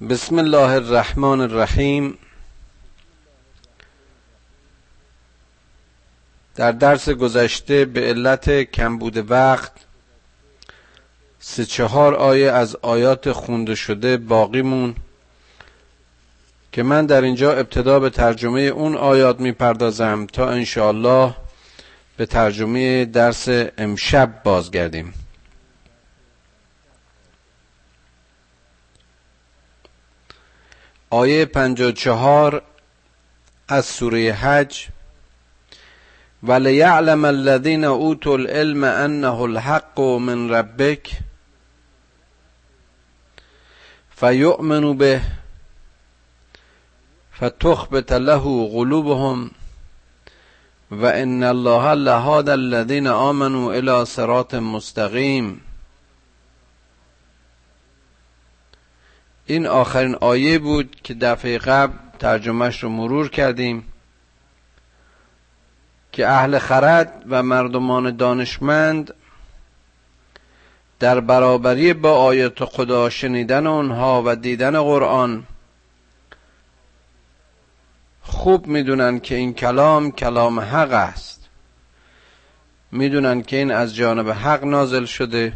بسم الله الرحمن الرحیم. در درس گذشته به علت کمبود وقت سه چهار آیه از آیات خونده شده باقی مون که من در اینجا ابتدا به ترجمه اون آیات می‌پردازم تا انشاءالله به ترجمه درس امشب بازگردیم. آیه چهار از سوره حج ولیعلم الذین اوتوا العلم انه الحق من ربک فیؤمنوا به فتخبت له قلوبهم و ان الله لهاد الذین آمنوا الى صراط مستقیم این آخرین آیه بود که دفعه قبل ترجمهش رو مرور کردیم که اهل خرد و مردمان دانشمند در برابری با آیات خدا شنیدن آنها و دیدن قرآن خوب می‌دونن که این کلام کلام حق است. می‌دونن که این از جانب حق نازل شده.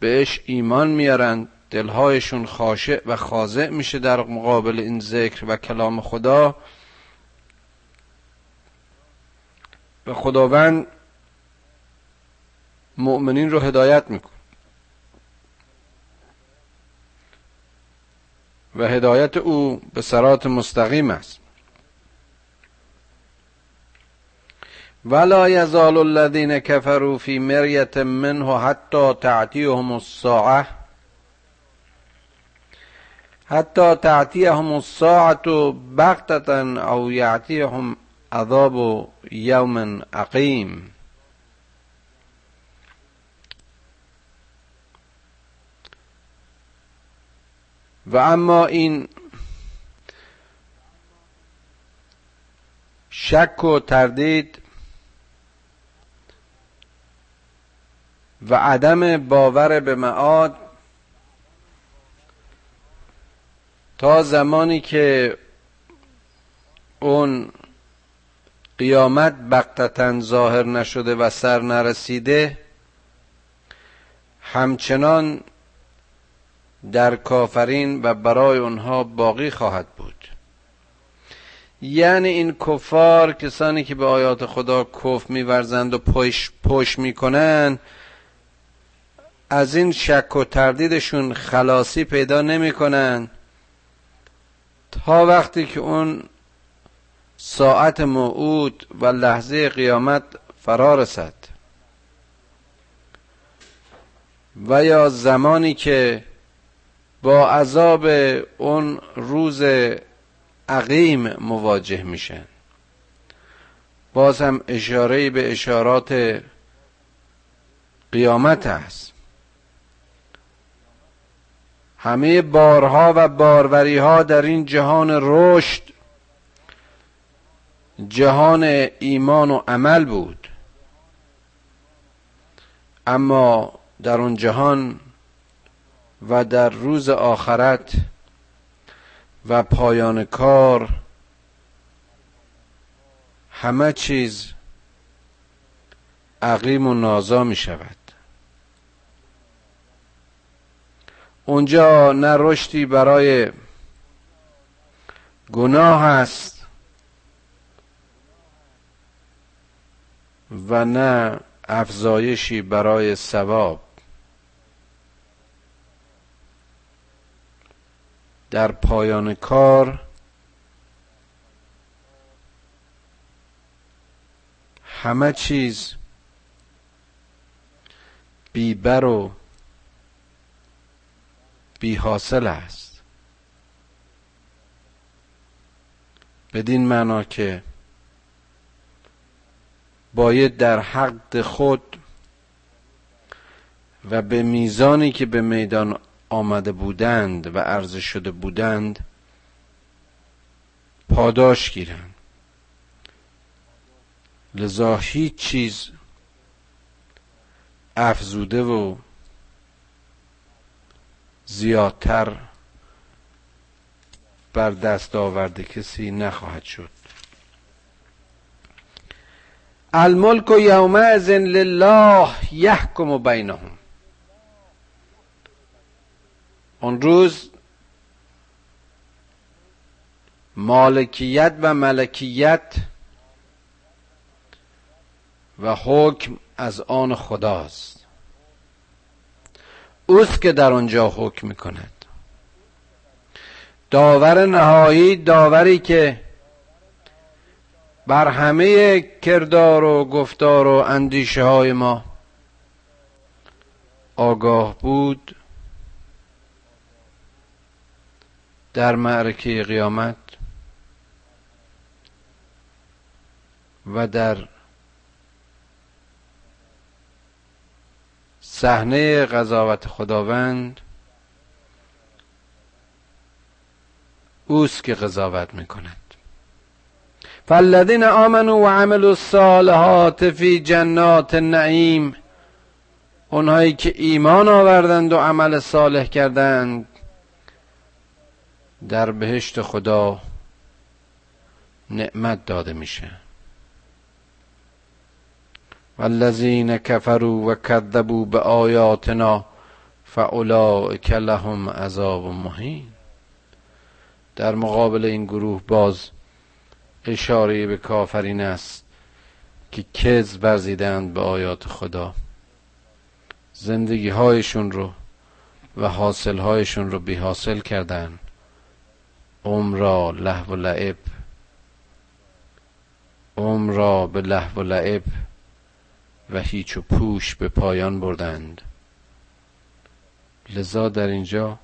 بهش ایمان میارند دلهایشون خاشع و خاضع میشه در مقابل این ذکر و کلام خدا. و خداوند مؤمنین رو هدایت میکن. و هدایت او به سرات مستقیم است. ولا یزال الذین کفروا فی مریت منه حتی تعتیهم الساعه حتی تعتیهم الساعت بغتتا او یعتیهم عذاب یوم عقیم. و اما این شک و تردید و عدم باور به معاد تا زمانی که اون قیامت بقتتا ظاهر نشده و سر نرسیده همچنان در کافرین و برای اونها باقی خواهد بود. یعنی این کفار کسانی که به آیات خدا کف میورزند و پشت پشت می‌کنن از این شک و تردیدشون خلاصی پیدا نمی‌کنن. تا وقتی که اون ساعت موعود و لحظه قیامت فرا رسد. و یا زمانی که با عذاب اون روز عقیم مواجه میشن. باز هم اشاره به اشارات قیامت است همه بارها و باروری ها در این جهان رشد جهان ایمان و عمل بود. اما در اون جهان و در روز آخرت و پایان کار همه چیز عقیم و نازا می شود اونجا نه رشدی برای گناه است و نه افزایشی برای ثواب. در پایان کار همه چیز بیبر و بی حاصل است. بدین معنا که باید در حق خود و به میزانی که به میدان آمده بودند و عرضه شده بودند پاداش گیرند. لذا هیچ چیز افزوده و زیادتر بر دست آورده کسی نخواهد شد. الملک و یومئذ لله یحکم بینهم. اون روز مالکیت و ملکیت و حکم از آن خداست. اوست که در آنجا حکم می‌کند. داور نهایی داوری که بر همه کردار و گفتار و اندیشه های ما آگاه بود در معرکه قیامت و در صحنه قضاوت خداوند اوست که قضاوت می‌کند. فالذین آمنوا و عملوا الصالحات فی جنات النعیم اونهایی که ایمان آوردند و عمل صالح کردند در بهشت خدا نعمت داده میشه. والذین کفروا و کذبوا به آیاتنا فاولئک لهم عذاب مهین. در مقابل این گروه باز اشاره به کافرین است که کز ورزیدند به آیات خدا. زندگی هایشون رو و حاصل هایشون رو بی حاصل کردن عمر لحو و لعب. عمر به لحو و لعب و هیچ و پوش به پایان بردند. لذا در اینجا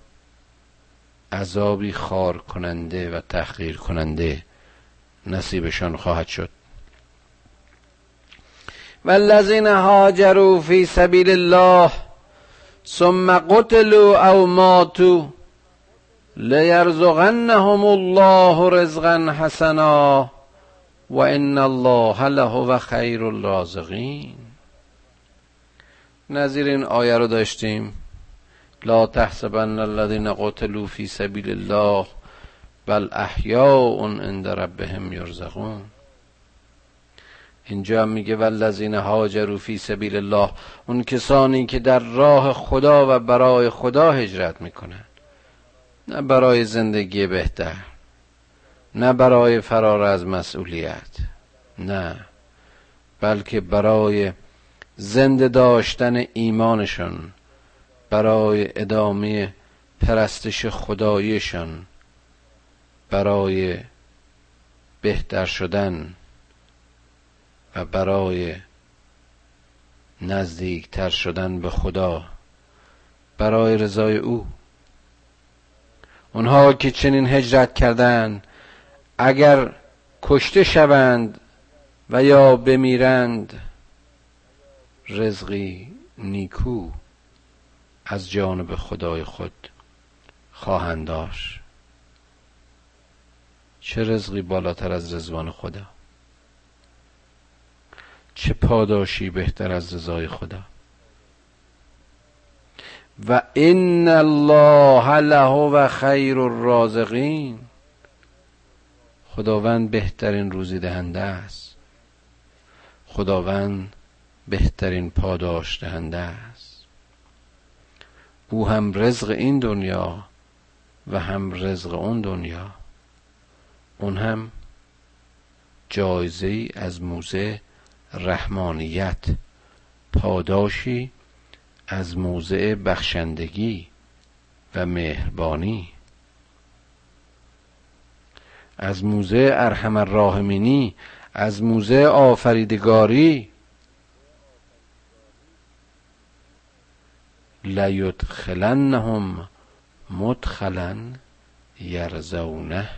عذابی خار کننده و تحقیر کننده نصیبشان خواهد شد. والذین هاجروا فی سبیل الله ثم قتلوا او ماتوا لیرزقنهم الله رزقا حسنا و ان الله لهو خیر الرازقین. نظیر این آیه رو داشتیم. لا تحسبن الذين قتلوا في سبيل الله بل احیاء عند ربهم یرزقون. اینجا میگه والذین هاجروا فی سبیل الله اون کسانی که در راه خدا و برای خدا هجرت می‌کنن. نه برای زندگی بهتر نه برای فرار از مسئولیت نه بلکه برای زنده داشتن ایمانشون برای ادامه پرستش خدایشان برای بهتر شدن و برای نزدیکتر شدن به خدا برای رضای او. اونها که چنین هجرت کردند اگر کشته شوند و یا بمیرند رزقی نیکو از جانب خدای خود خواهند داشت. چه رزقی بالاتر از رزوان خدا؟ چه پاداشی بهتر از رضای خدا؟ و ان الله له و خیر الرازقین. خداوند بهترین روزی دهنده است. خداوند بهترین پاداش دهنده است. او هم رزق این دنیا و هم رزق اون دنیا. اون هم جایزه از موزه رحمانیت پاداشی از موضع بخشندگی و مهربانی. از موزه ارحم الراحمینی از موزه آفریدگاری لیدخلنهم مدخلا یرزونه.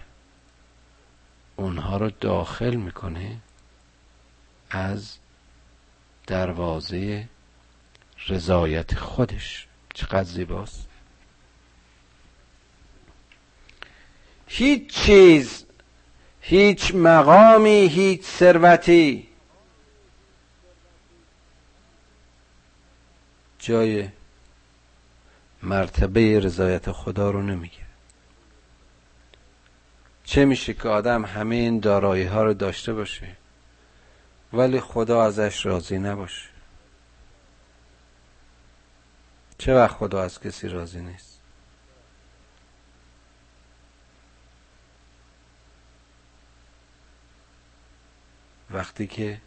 اونها رو داخل می‌کنه از دروازه رضایت خودش. چقدر زیباست. هیچ چیز هیچ مقامی هیچ ثروتی جای مرتبه رضایت خدا رو نمیگه چه میشه که آدم همه این دارایی ها رو داشته باشه ولی خدا ازش راضی نباشه؟ چه وقت خدا از کسی راضی نیست؟ وقتی که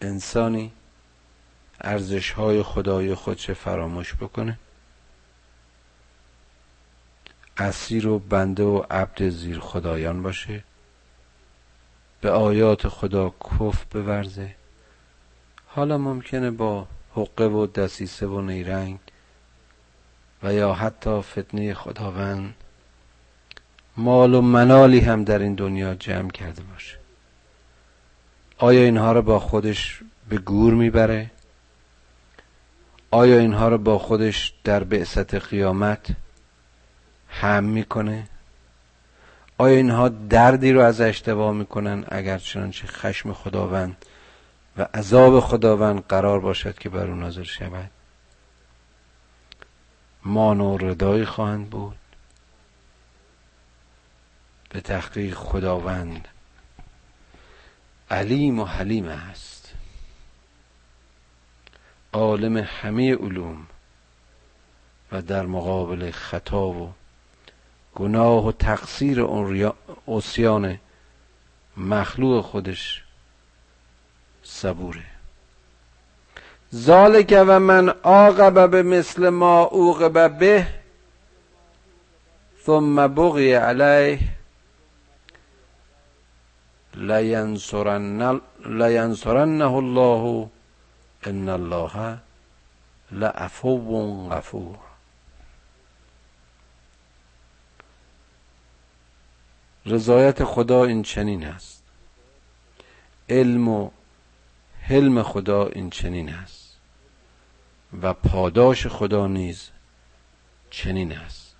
انسانی ارزش های خدای خودش فراموش بکنه؟ اسیر و بنده و عبد زیر خدایان باشه. به آیات خدا کف بورزه. حالا ممکنه با حقه و دسیسه و نیرنگ و یا حتی فتنه خداوند مال و منالی هم در این دنیا جمع کرده باشه. آیا اینها رو با خودش به گور می‌بره؟ آیا اینها رو با خودش در بعثت قیامت هم می‌کنه؟ آیا اینها دردی رو ازش دوا می‌کنن اگر چنانچه خشم خداوند و عذاب خداوند قرار باشد که بر او نازل شود؟ مان و ردایی خواهند بود. به تحقیق خداوند علیم و حلیم است. عالم همه علوم و در مقابل خطا و گناه و تقصیر اوسیان مخلوق خودش صبوره. ذالک و من عاقب به مثل ما اوقب به ثم بغی علیه لینصرنه الله ان الله لعفو غفور. رضایت خدا این چنین است. علم و حلم خدا این چنین است. و پاداش خدا نیز چنین است.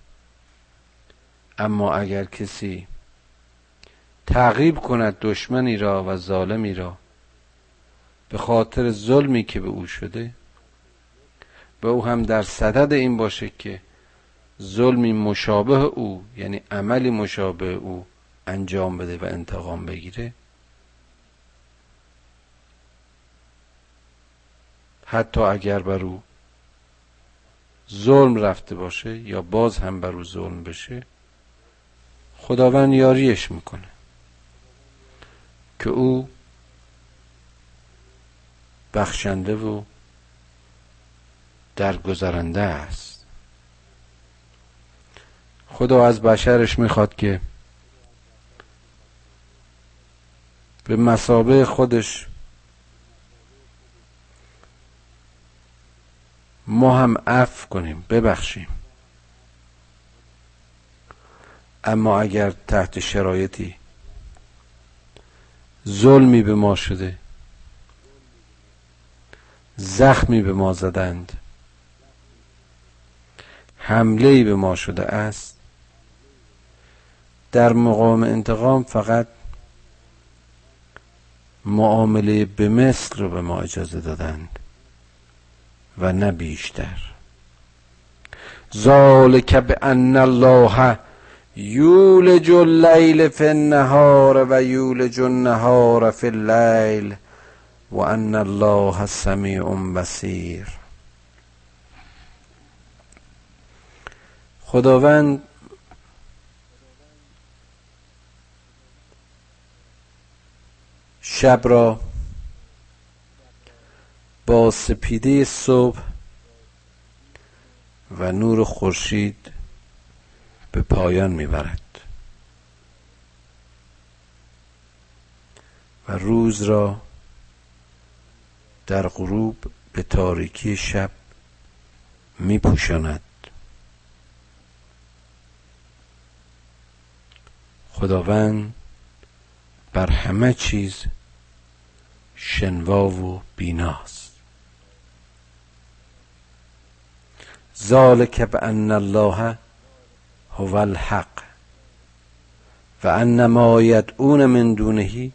اما اگر کسی تعقیب کند دشمنی را و ظالمی را به خاطر ظلمی که به او شده به او هم در صدد این باشه که ظلمی مشابه او یعنی عملی مشابه او انجام بده و انتقام بگیره. حتی اگر بر او ظلم رفته باشه یا باز هم بر او ظلم بشه خداوند یاریش می‌کنه که او بخشنده و درگذرنده است. خدا از بشرش می‌خواد که به مسابه خودش ما هم عفو کنیم ببخشیم. اما اگر تحت شرایطی ظلمی به ما شده زخمی به ما زدند. حمله به ما شده است. در مقام انتقام فقط معامله به مثل رو به ما اجازه دادند و نه بیشتر. ذالک به ان الله یولج اللیل فی النهار و یولج النهار فی اللیل. و ان الله سمیع بصیر خداوند شب را با سپیده صبح و نور خورشید به پایان می‌برد. و روز را در غروب به تاریکی شب میپوشاند. خداوند بر همه چیز شنوا و بیناست. ذالک بان الله هو الحق و ان ما یدعون من دونه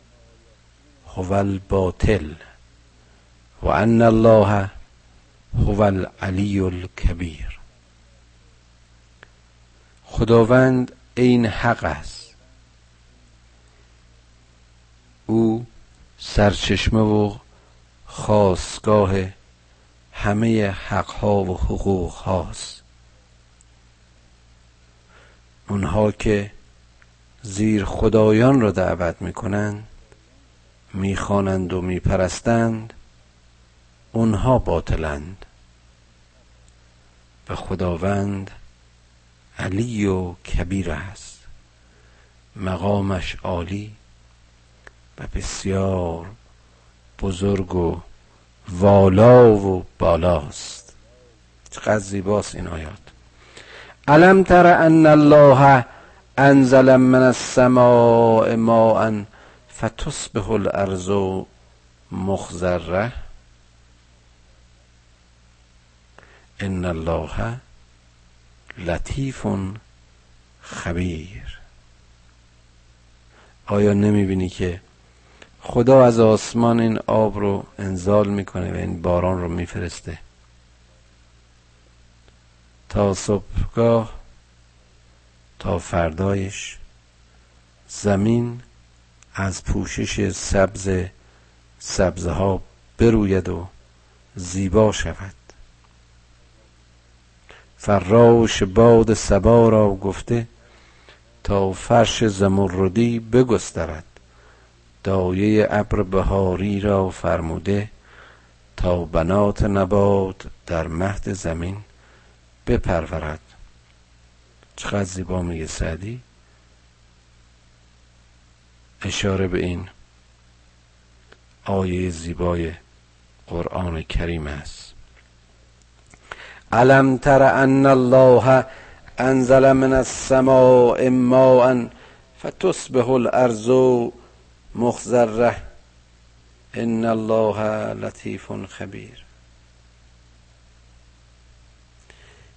هو الباطل. و ان الله هو العلی الکبیر خداوند این حق است. او سرچشمه و خواستگاه همه حقها و حقوق هاست اونها که زیر خدایان را دعوت می‌کنند می‌خوانند و میپرستند اونها باطلند. و خداوند علی و کبیر است. مقامش عالی و بسیار بزرگ و والا و بالاست. چقدر زیباست این آیات. علم تر ان الله انزل من السماء ماء فتصبح الارض مخضره؟ ان الله لطیف خبیر آیا نمی‌بینی که خدا از آسمان این آب رو انزال می‌کنه و این باران رو میفرسته؟ تا صبحگاه تا فردایش زمین از پوشش سبز سبزه ها بروید و زیبا شود. فراش باد سبا را گفته تا فرش زمردی بگسترد. دایه ابر بهاری را فرموده تا بنات نبات در مهد زمین بپرورد. چقدر زیبا میگه سعدی؟ اشاره به این آیه زیبای قرآن کریم است. علم تر ان الله انزل من السماء ماء فتصبح الارض مخزره ان الله لطیف خبیر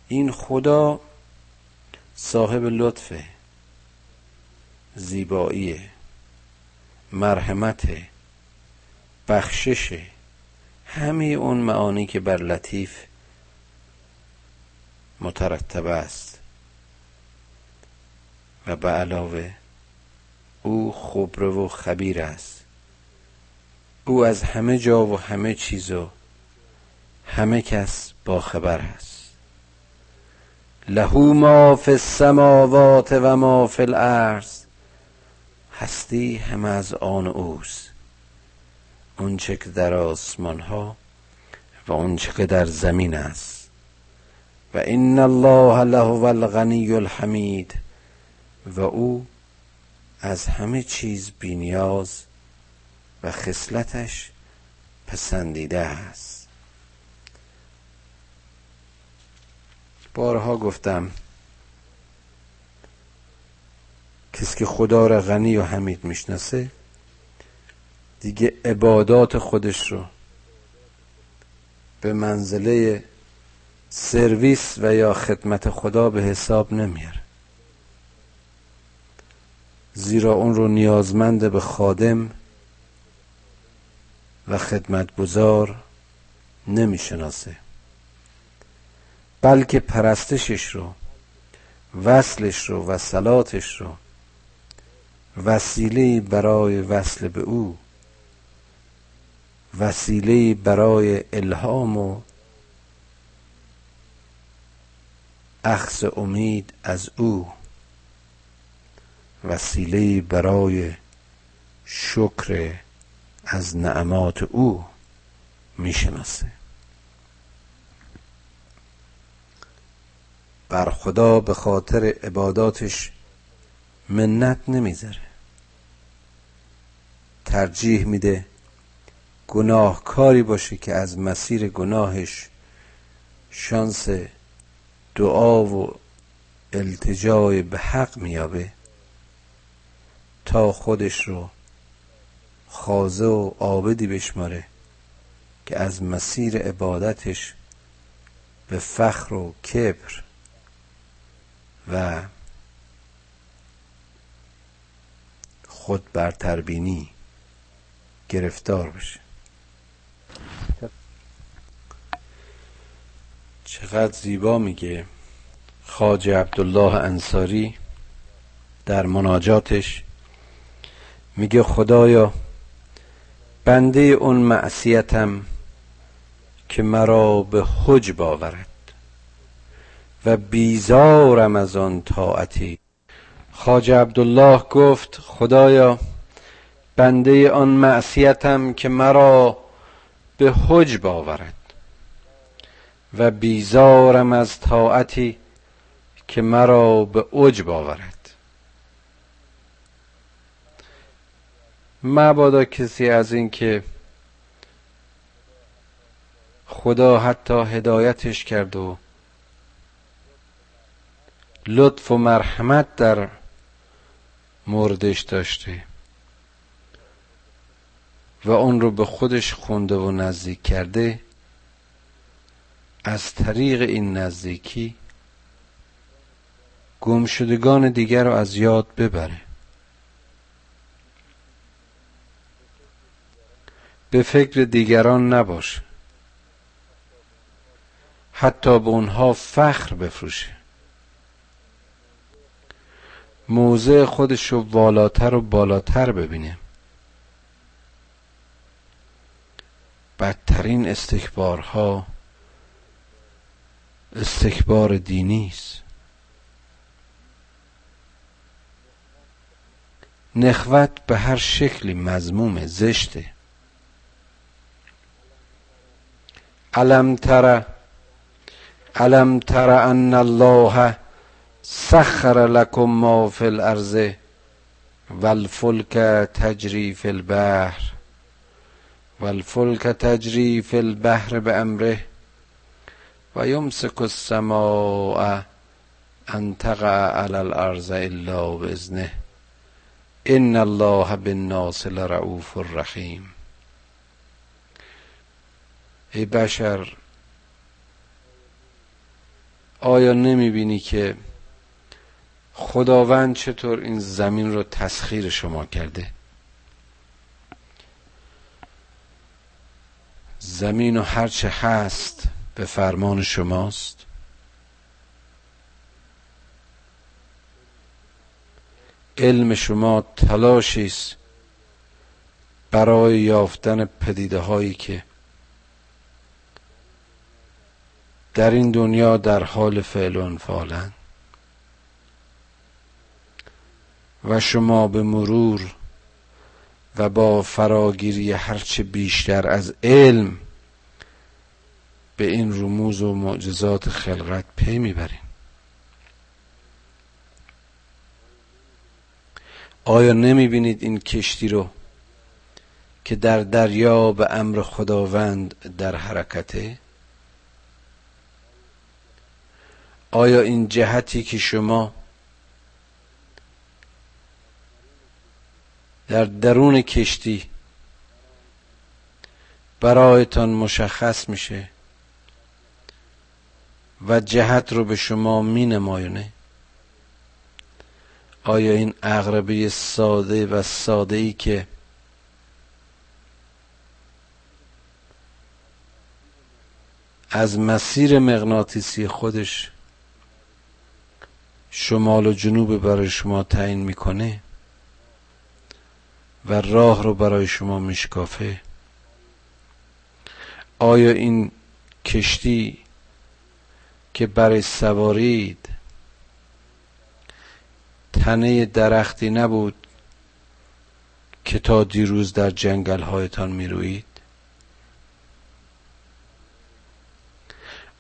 این خدا صاحب لطف زیبایی مرحمت بخشش همه اون معانی که بر لطیف مترتب است. و به علاوه او خبره و خبیر است. او از همه جا و همه چیز و همه کس با خبر است. لهو ما فی السماوات و ما فی الارض. هستی همه از آن اوست. اونچه که در آسمان ها و اونچه که در زمین است. و ان الله له الغنی الحمید و او از همه چیز بینیاز و خصلتش پسندیده است. بارها گفتم کسی که خدا را غنی و حمید می‌شناسه دیگه عبادات خودش رو به منزله سرویس و یا خدمت خدا به حساب نمیاره. زیرا اون رو نیازمند به خادم و خدمتگزار نمی‌شناسه. بلکه پرستشش رو وصلش رو و صلاتش رو وسیله برای وصل به او وسیله برای الهام و اخذ امید از او. وسیله برای شکر از نعمات او می‌شناسه. بر خدا به خاطر عباداتش منت نمی‌ذاره. ترجیح میده گناهکاری باشه که از مسیر گناهش شانس دعا و التجای به حق میابه تا خودش رو خازه و عابدی بشماره که از مسیر عبادتش به فخر و کبر و خود برتربینی گرفتار بشه. چقدر زیبا میگه. خاج عبدالله انصاری در مناجاتش میگه خدایا بنده اون معصیتم که مرا به حج باورد و بیزارم از آن طاعتی. خاج عبدالله گفت خدایا بنده آن معصیتم که مرا به حج باورد و بیزارم از طاعتی که مرا به اوج باورد مبادا کسی از این که خدا حتی هدایتش کرد و لطف و مرحمت در موردش داشته و اون رو به خودش خونده و نزدیک کرده از طریق این نزدیکی گمشدگان دیگر رو از یاد ببره. به فکر دیگران نباشه. حتی به اونها فخر بفروشه. موضع خودش رو والاتر و بالاتر ببینه. بدترین استکبارها استکبار دینی است. نخوت به هر شکلی مضمومه زشته. علم تر علم تر ان الله سخر لكم ما في الارض والفلك تجري في البحر. والفلك تجري في البحر بأمره و یمسک السماء ان تقع على الارض الا باذنه ان الله بالناس لرؤوف الرحیم ای بشر آیا نمی بینی که خداوند چطور این زمین رو تسخیر شما کرده؟ زمین و هرچه هست به فرمان شماست؟ علم شما تلاشی است برای یافتن پدیده هایی که در این دنیا در حال فعل و انفعالند و شما به مرور و با فراگیری هرچه بیشتر از علم به این رموز و معجزات خلقت پی می‌بریم. آیا نمی‌بینید این کشتی رو که در دریا به امر خداوند در حرکته؟ آیا این جهتی که شما در درون کشتی برایتان مشخص میشه؟ و جهت رو به شما می نمایونه آیا این اغربه ساده و ساده ای که از مسیر مغناطیسی خودش شمال و جنوب برای شما تعیین می‌کنه و راه رو برای شما میشکافه؟ آیا این کشتی که برای سوارید تنه درختی نبود که تا دیروز در جنگل هایتان می روید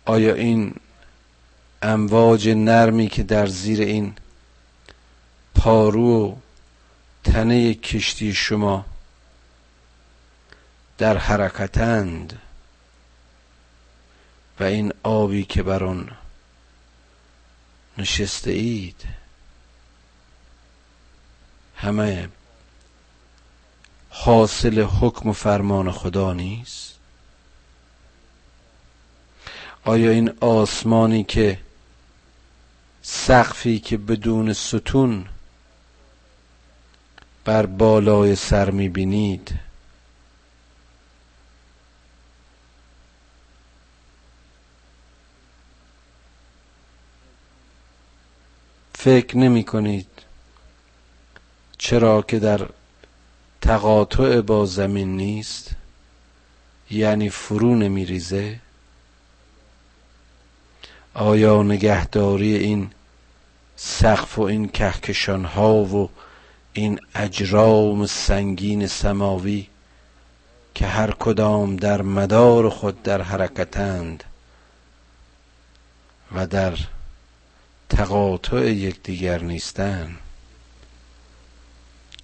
آیا این امواج نرمی که در زیر این پارو و تنه کشتی شما در حرکتند و این آبی که بر آن نشسته اید همه حاصل حکم و فرمان خدا نیست؟ آیا این آسمانی که سقفی که بدون ستون بر بالای سر می‌بینید فکر نمی کنید. چرا که در تقاطع با زمین نیست یعنی فرو نمیریزه آیا نگهداری این سقف و این کهکشان ها و این اجرام سنگین سماوی که هر کدام در مدار خود در حرکتند و در تقاطع یکدیگر نیستند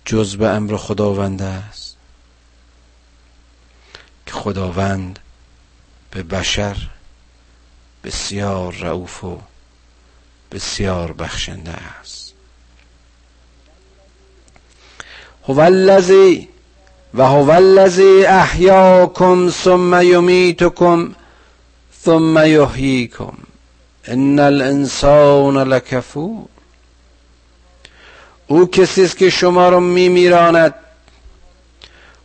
جز به امر خداوند است. که خداوند به بشر بسیار رعوف و بسیار بخشنده است. هو الذی و هو الذی احیاکم ثم یمیتکم ثم یحییکم. ان الانسان لکفور او کسی است که شما رو میمیراند.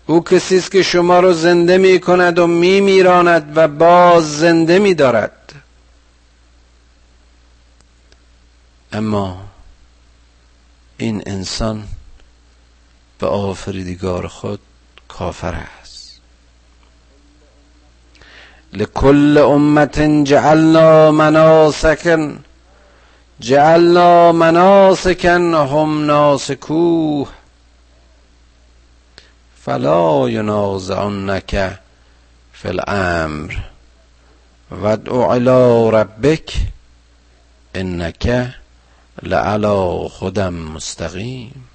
او کسی است که شما رو زنده می کند و میمیراند و باز زنده می دارد اما این انسان به آفریدگار خود کافر است. لکل امت جعلنا مناسکن جعلنا مناسکن هم ناسکوه فلا ینازعنک فی الامر ودع الى ربک انک لعلا خودم مستقیم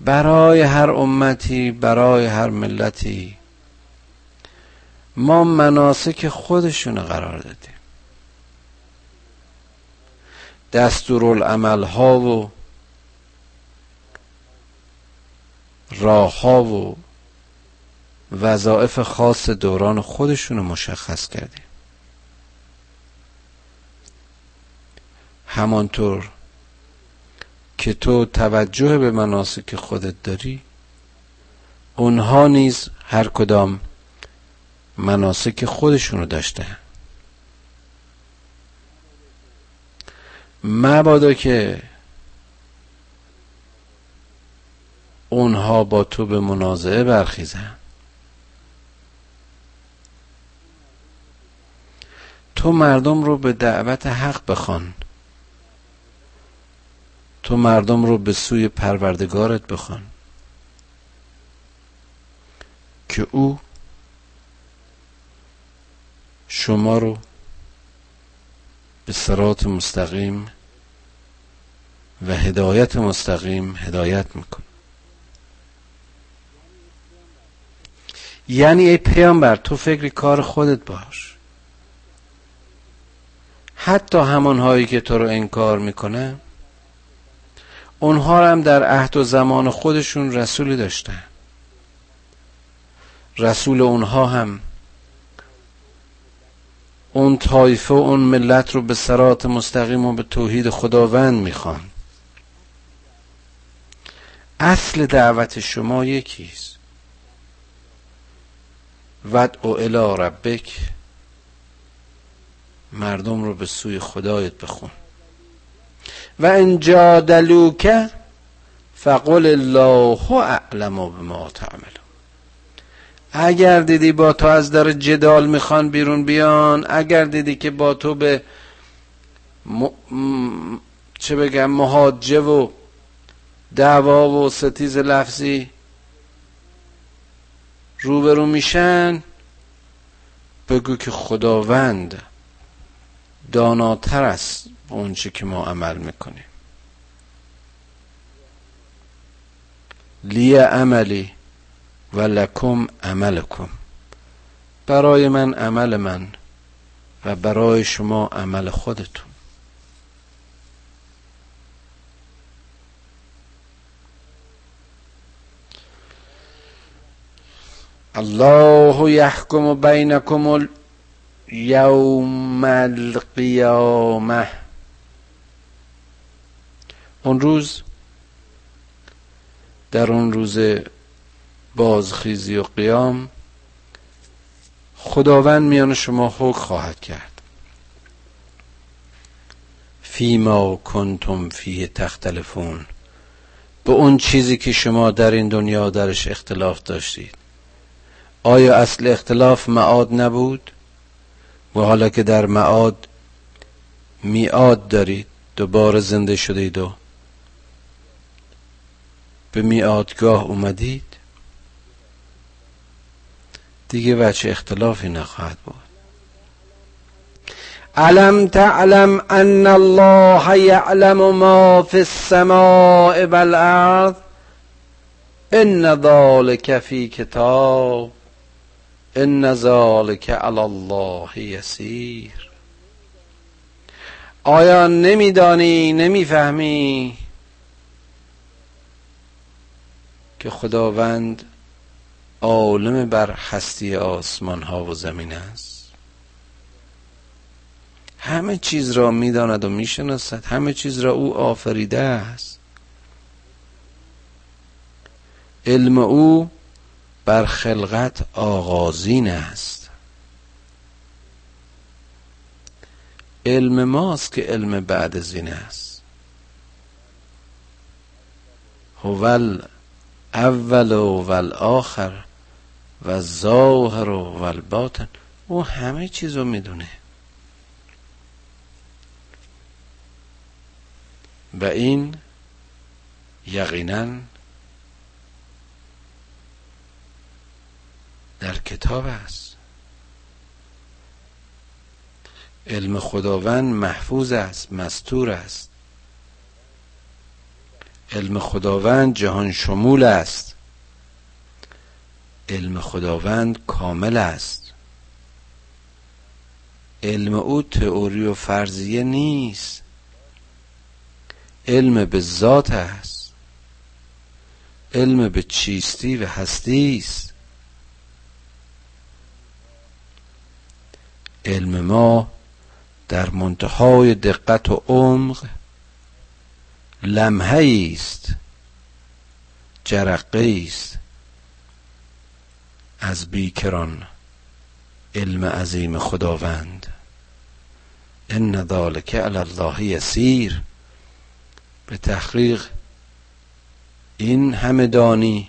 برای هر امتی برای هر ملتی ما مناسک خودشون قرار دادیم. دستورالعمل ها و راه ها و وظایف خاص دوران خودشون رو مشخص کردیم. همانطور که تو توجه به مناسک خودت داری اونها نیز هر کدام مناسک خودشونو داشته. مبادا که اونها با تو به منازعه برخیزن. تو مردم رو به دعوت حق بخوان. تو مردم رو به سوی پروردگارت بخوان. که او شما رو به سرات مستقیم و هدایت مستقیم هدایت میکن یعنی ای پیامبر تو فکر کار خودت باش. حتی همانهایی که تو رو انکار می‌کنن اونها هم در عهد و زمان خودشون رسولی داشتن. رسول اونها هم اون طایفه و اون ملت رو به سرات مستقیم و به توحید خداوند می‌خوان. اصل دعوت شما یکیست. ودعو الی ربک. مردم رو به سوی خدایت بخون. و ان جادلوک فقل الله اعلم بما تعمل اگر دیدی با تو از در جدال می‌خوان بیرون بیان اگر دیدی که با تو به چه بگم مهاجه و دعوا و ستیز لفظی روبرو میشن بگو که خداوند داناتر است اونچه که ما عمل می‌کنیم. لی عملی. و لکم عملکم. برای من عمل من و برای شما عمل خودتون. الله یحکم بینکم یوم القیامه اون روز در اون روز بازخیزی و قیام خداوند میان شما حکم خواهد کرد. فیما کنتم فیه تختلفون. به اون چیزی که شما در این دنیا درش اختلاف داشتید. آیا اصل اختلاف معاد نبود؟ و حالا که در معاد میعاد دارید دوباره زنده شدید و به میعادگاه اومدید؟ دیگه بچه اختلافی نخواهد بود. علم تعلم ان الله یعلم ما فی السماء والارض؟ ان ذلك فی کتاب. ان ذلك علی الله یسیر. آیا نمیدانی نمی‌فهمی که خداوند عالم بر هستی آسمان ها و زمین است. همه چیز را می‌داند و می‌شناسد. همه چیز را او آفریده است. علم او بر خلقت آغازین است. علم ماست که علم بعد زین است. هو اول و آخر. و ظاهر و الباطن. او همه چیز رو می‌دونه. و این یقینا در کتاب است. علم خداوند محفوظ است مستور است. علم خداوند جهان شمول است. علم خداوند کامل است. علم او تئوری و فرضیه نیست. علم به ذات است. علم به چیستی و هستی است. علم ما در منتهای دقت و عمق لمحه است جرقه است. از بیکران علم عظیم خداوند. ان ذالک علی الله یسیر. به تحقیق این همه دانی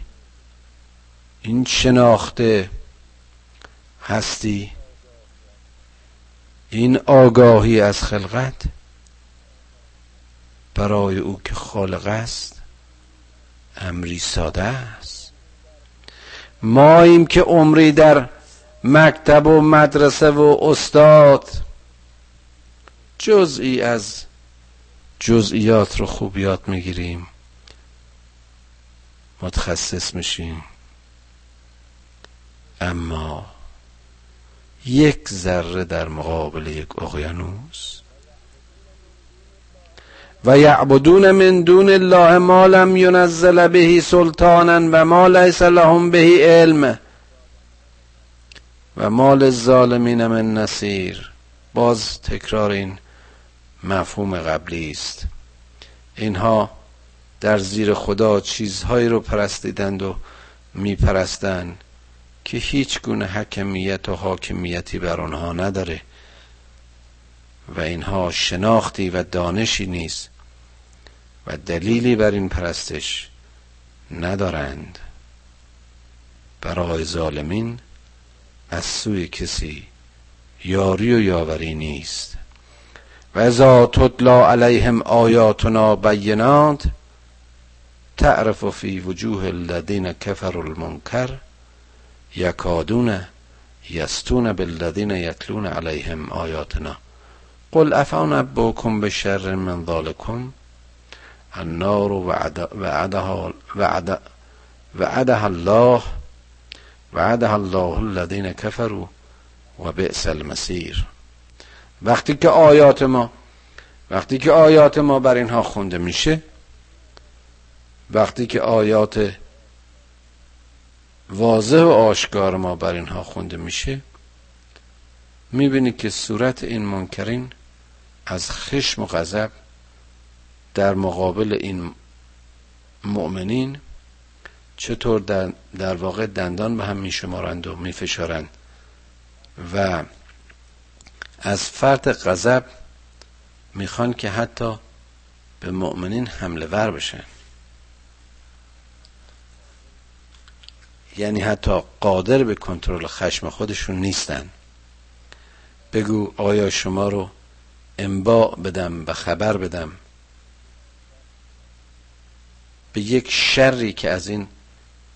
این شناخته هستی این آگاهی از خلقت برای او که خالق است امری ساده ماییم که عمری در مکتب و مدرسه و استاد. جزئی از جزئیات رو خوب یاد می‌گیریم. متخصص میشیم. اما یک ذره در مقابل یک اقیانوس و یعبدون من دون الله ما لم ینزل به سلطانا و ما لیس لهم به علم. و مال الظالمین من نصیر. باز تکرار این مفهوم قبلی است. اینها در زیر خدا چیزهایی رو پرستیدند و میپرستند که هیچ گونه حکمیت و حاکمیتی بر آنها نداره و اینها شناختی و دانشی نیست. و دلیلی بر این پرستش ندارند. برای ظالمین از سوی کسی یاری و یاوری نیست. و ازا تطلا علیهم آیاتنا بینات تعرف فی وجوه الذین کفر المنکر یکادون یستون بالذین یتلون علیهم آیاتنا. قل افانبوکم به شر من ذالکم؟ النار وعدها وعد وعدها الله وعدها الله الذين كفروا و بئس المسیر وقتی که آیات ما وقتی که آیات ما بر اینها خونده میشه وقتی که آیات واضح و آشکار ما بر اینها خونده میشه می‌بینی که صورت این منکرین از خشم و غضب در مقابل این مؤمنین چطور در, در واقع دندان به هم میشمارند و میفشارند و از فرط غضب می‌خوان که حتی به مؤمنین حمله ور بشن. یعنی حتی قادر به کنترل خشم خودشون نیستن. بگو آیا شما رو انباع بدم و خبر بدم؟ به یک شری که از این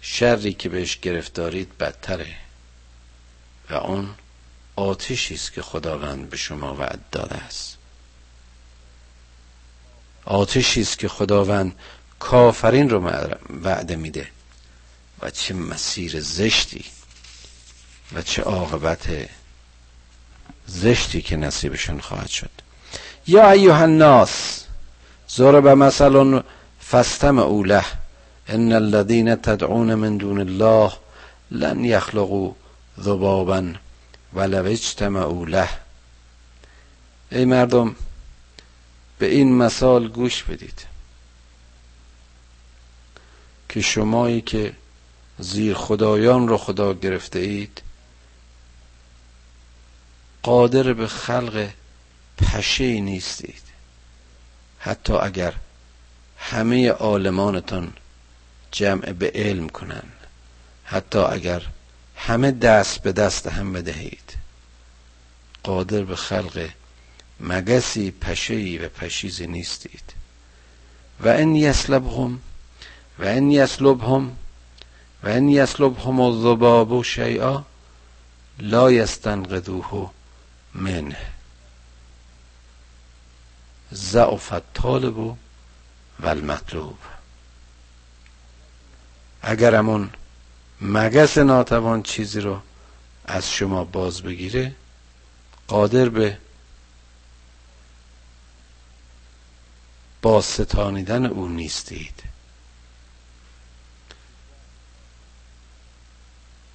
شری که بهش گرفتارید بدتره. و اون آتشی است که خداوند به شما وعد داده است. آتشی است که خداوند کافرین رو وعده میده و چه مسیر زشتی و چه عاقبت زشتی که نصیبشون خواهد شد. یا ایها الناس ضرب مثل فاستمعوا له. ان الذين تدعون من دون الله لن يخلقوا ذبابا ولو اجتمعوا له. ای مردم به این مثال گوش بدید. که شمایی که زیر خدایان رو خدا گرفته اید قادر به خلق پشه نیستید. حتی اگر همه عالمانتان جمع به علم کنن حتی اگر همه دست به دست هم بدهید. قادر به خلق مگسی پشهی و پشیزی نیستید. و ان یسلبهم و ان یسلبهم و ان یسلبهم الذباب شیئا لا یستنقذوه منه. ضعف الطالب و المطلوب اگر همون مگس ناتوان چیزی رو از شما باز بگیره قادر به با ستانیدن او نیستید.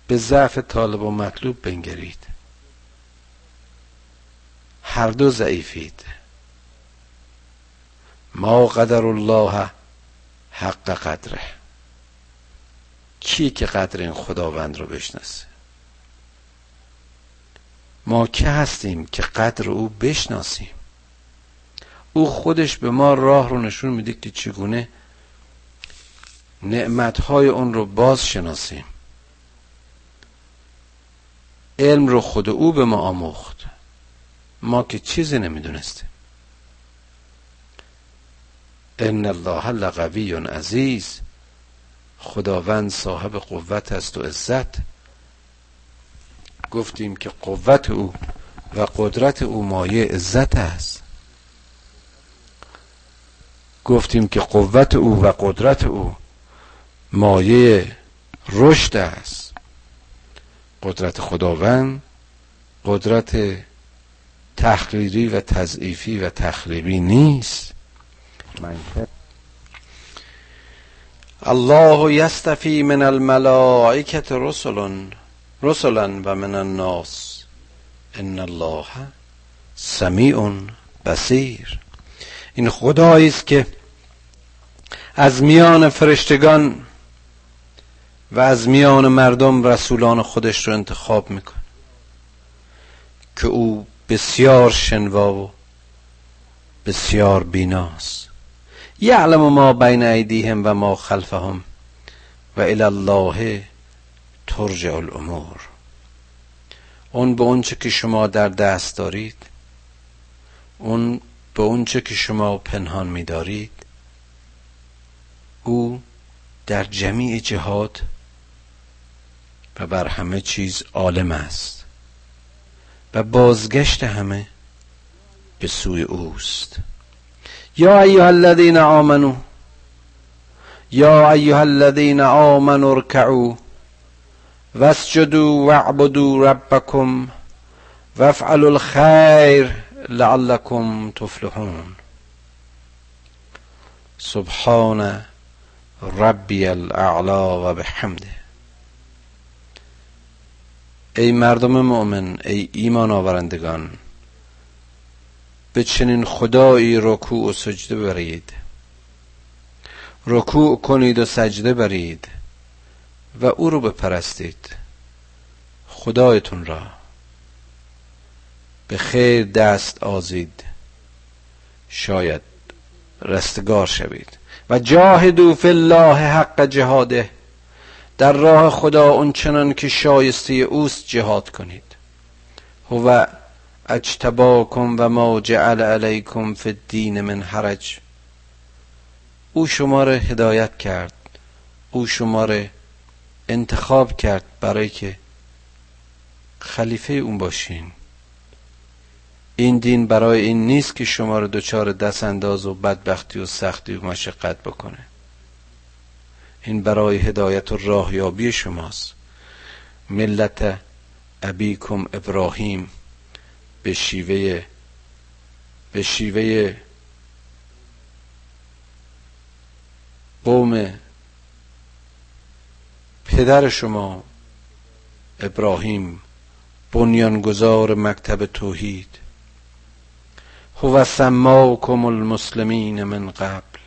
به ضعف طالب و مطلوب بنگرید. هر دو ضعیفید. ما قدر الله حق قدره. کی که قدر این خداوند رو بشناسه؟ ما که هستیم که قدر او بشناسیم؟ او خودش به ما راه رو نشون میده که چگونه نعمتهای اون رو باز شناسیم علم رو خود او به ما آموخت. ما که چیزی نمی‌دونستیم. ان الله لقوی عزیز. خداوند صاحب قوت است و عزت. گفتیم که قوت او و قدرت او مایه عزت است. گفتیم که قوت او و قدرت او مایه رشد است. قدرت خداوند قدرت تحقیری و تضعیفی و تخریبی نیست. الله یستفی من الملائکت رسلا رسلا و من الناس. ان الله سمیع بصیر. این خدایی است که از میان فرشتگان و از میان مردم رسولان خودش رو انتخاب می‌کنه. که او بسیار شنوا و بسیار بیناست. یعلم ما بین ایدیهم و ما خلفهم و الی الله ترجع الامور. اون به اونچه که شما در دست دارید اون به اونچه که شما پنهان میدارید او در جمیع جهات و بر همه چیز عالم است و بازگشت همه به سوی اوست. يا أيها الذين آمنوا يا أيها الذين آمنوا اركعوا واسجدوا واعبدوا ربكم وافعلوا الخير لعلكم تفلحون. سبحان ربي الأعلى وبحمده. ای مردم مؤمن ای ایمان آورندگان به چنین خدایی رکوع و سجده برید. رکوع کنید و سجده برید و او رو بپرستید. خدایتون را. به خیر دست آزید. شاید رستگار شوید. و جاهدو فی الله حق جهاده. در راه خدا اون چنان که شایسته اوست جهاد کنید. هو اجتباکم و ما جعل علیکم فی الدین من حرج. او شما را هدایت کرد. او شما را انتخاب کرد برای که خلیفه اون باشین. این دین برای این نیست که شما رو دچار دست انداز و بدبختی و سختی و مشقت بکنه. این برای هدایت و راهیابی شماست. ملت ابیکم ابراهیم. به شیوه به شیوه قوم پدر شما ابراهیم بنیانگذار مکتب توحید. هو سماکم المسلمین من قبل.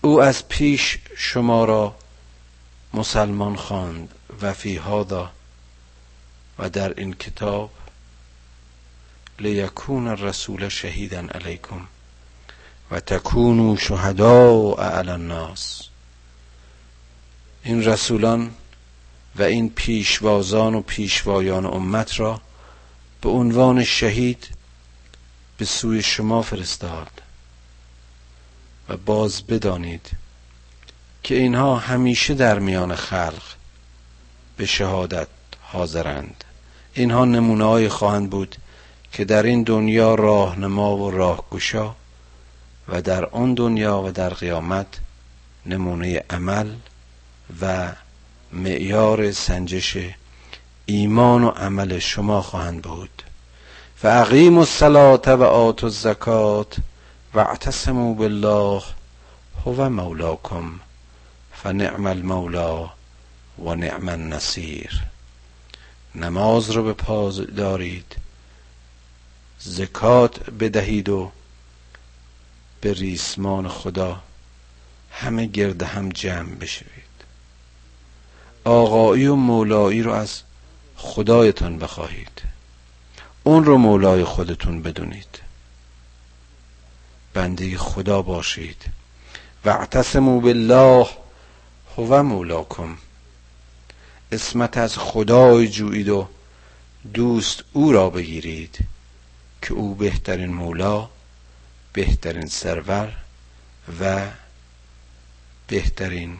او از پیش شما را مسلمان خواند و فی هادا و در این کتاب لیکون الرسول شهیدا علیکم و تکونوا شهداء علی الناس. این رسولان و این پیشوازان و پیشوایان امت را به عنوان شهید به سوی شما فرستاد و باز بدانید که اینها همیشه در میان خلق به شهادت حاضرند. اینها نمونه خواهند بود که در این دنیا راهنما و راهگشا و در آن دنیا و در قیامت نمونه عمل و معیار سنجش ایمان و عمل شما خواهند بود. فاقیموا الصلاة و آتوا الزکات و اعتصموا بالله هو مولاکم فنعم المولا و نعم النصیر. نماز رو به پاز دارید. زکات بدهید و به ریسمان خدا همه گرد هم جمع بشوید. آقایی و مولایی رو از خدایتان بخواهید. اون رو مولای خودتون بدونید. بنده خدا باشید. و اعتصموا بالله هو مولاکم. اسمت از خدای جویید و دوست او را بگیرید. که او بهترین مولا بهترین سرور و بهترین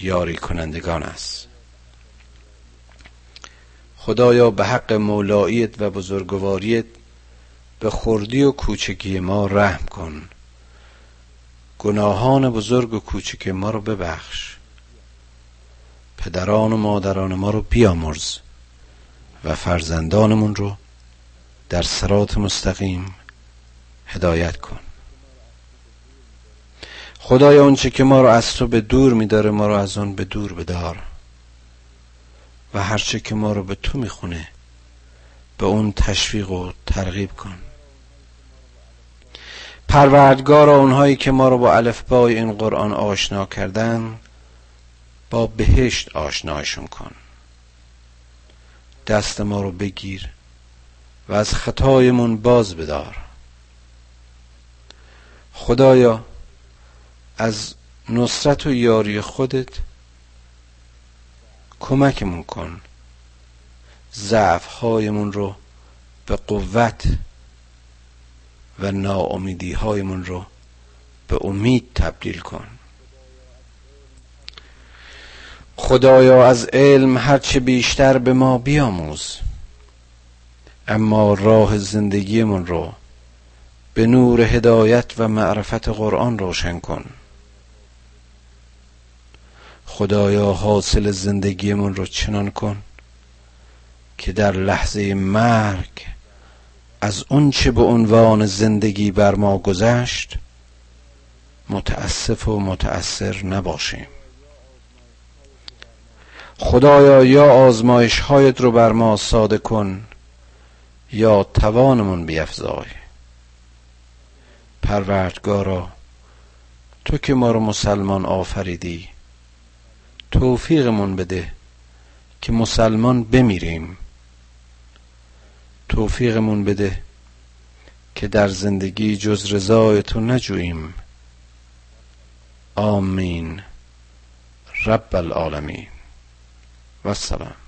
یاری کنندگان است. خدایا به حق مولاییت و بزرگواریت به خردی و کوچکی ما رحم کن. گناهان بزرگ و کوچک ما رو ببخش. پدران و مادران ما رو بیامرز و فرزندانمون رو در سرات مستقیم هدایت کن. خدایا اونچه که ما رو از تو به دور میداره ما رو از آن به دور بدار. و هرچه که ما رو به تو می‌خونه به اون تشویق و ترغیب کن. پروردگار اونهایی که ما رو با الفبای این قرآن آشنا کردن با بهشت آشنایشون کن. دست ما رو بگیر. و از خطایمون باز بدار. خدایا از نصرت و یاری خودت کمکمون کن. ضعف هایمون رو به قوت و ناامیدی هایمون رو به امید تبدیل کن. خدایا از علم هرچه بیشتر به ما بیاموز. اما راه زندگیمون رو به نور هدایت و معرفت قرآن روشن کن. خدایا حاصل زندگیمون رو چنان کن که در لحظه مرگ از چه به عنوان زندگی بر ما گذشت متاسف و متأثر نباشیم. خدایا یا آزمایش هایت رو بر ما ساده کن. یا توانمون بیفزای. پروردگارا تو که ما رو مسلمان آفریدی توفیقمون بده که مسلمان بمیریم. توفیقمون بده که در زندگی جز رضای تو نجوییم. آمین. رب العالمین. و السلام